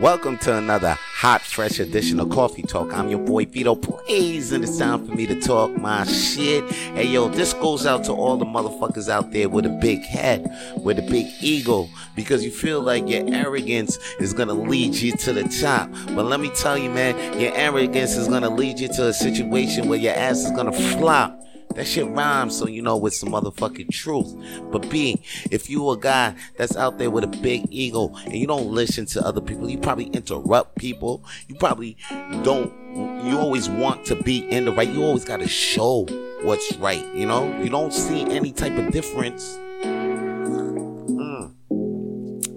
Welcome to another hot, fresh edition of Coffee Tawlk. I'm your boy Vito Blaze, and it's time for me to talk my shit. Hey yo, this goes out to all the motherfuckers out there with a big head, with a big ego, because you feel like your arrogance is gonna lead you to the top. But let me tell you, man, your arrogance is gonna lead you to a situation where your ass is gonna flop. That shit rhymes, so you know it's some motherfucking truth. But B, if you a guy that's out there with a big ego and you don't listen to other people, you probably interrupt people. You probably don't. You always want to be in the right. You always got to show what's right. You know, you don't see any type of difference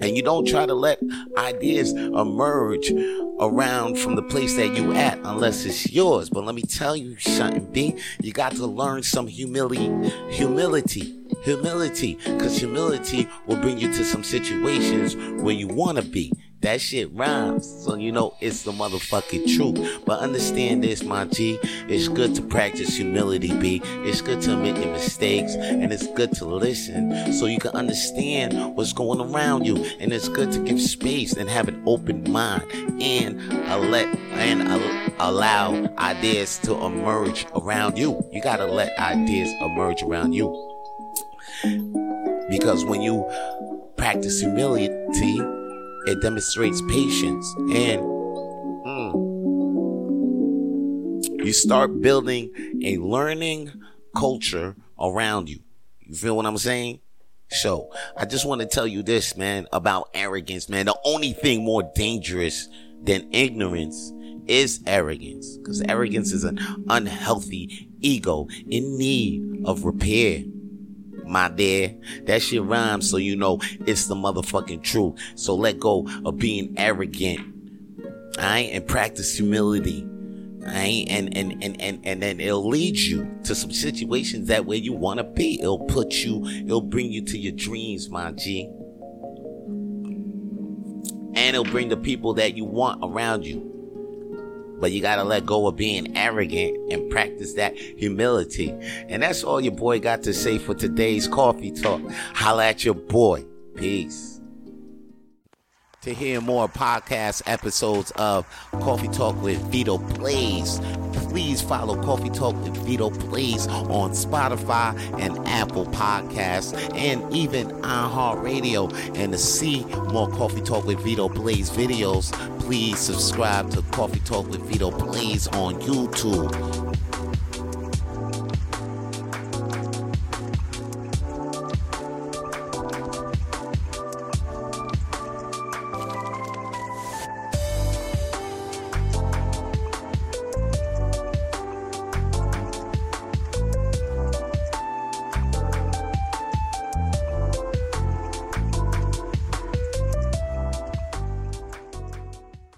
and you don't try to let ideas emerge around from the place that you at unless it's yours. But let me tell you something, B. You got to learn some humility, humility, humility, because humility will bring you to some situations where you want to be. That shit rhymes. So you know it's the motherfucking truth. But understand this, my G. It's good to practice humility, B. It's good to admit your mistakes. And it's good to listen so you can understand what's going around you. And it's good to give space and have an open mind and let and allow ideas to emerge around you. You gotta let ideas emerge around you. Because when you practice humility, it demonstrates patience and mm, you start building a learning culture around you. You feel what I'm saying? So I just want to tell you this, man, about arrogance, man. The only thing more dangerous than ignorance is arrogance because arrogance is an unhealthy ego in need of repair my dear. That shit rhymes, so you know it's the motherfucking truth. So let go of being arrogant. Alright, and practice humility. Alright, and and and and and then it'll lead you to some situations that where you want to be. It'll put you. It'll bring you to your dreams, my G. And it'll bring the people that you want around you. But you gotta let go of being arrogant and practice that humility. And that's all your boy got to say for today's coffee talk. Holla at your boy. Peace. To hear more podcast episodes of Coffee Tawlk with Vito Blaze, please follow Coffee Tawlk with Vito Blaze on Spotify and Apple Podcasts and even iHeartRadio. And to see more Coffee Tawlk with Vito Blaze videos, please subscribe to Coffee Tawlk with Vito Blaze on YouTube.